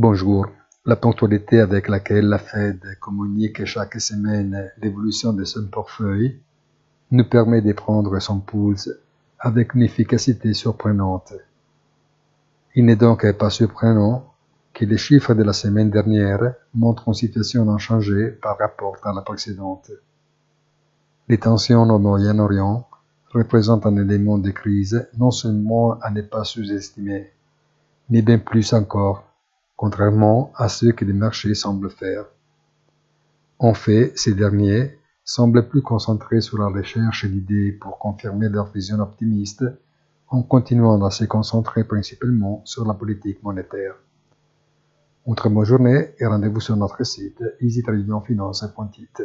Bonjour. La ponctualité avec laquelle la Fed communique chaque semaine l'évolution de son portefeuille nous permet de prendre son pouce avec une efficacité surprenante. Il n'est donc pas surprenant que les chiffres de la semaine dernière montrent une situation inchangée par rapport à la précédente. Les tensions au Moyen-Orient représentent un élément de crise non seulement à ne pas sous-estimer, mais bien plus encore, contrairement à ce que les marchés semblent faire. En fait, ces derniers semblent plus concentrés sur la recherche d'idées pour confirmer leur vision optimiste en continuant à se concentrer principalement sur la politique monétaire. Une bonne journée et rendez-vous sur notre site easytradingfinance.it.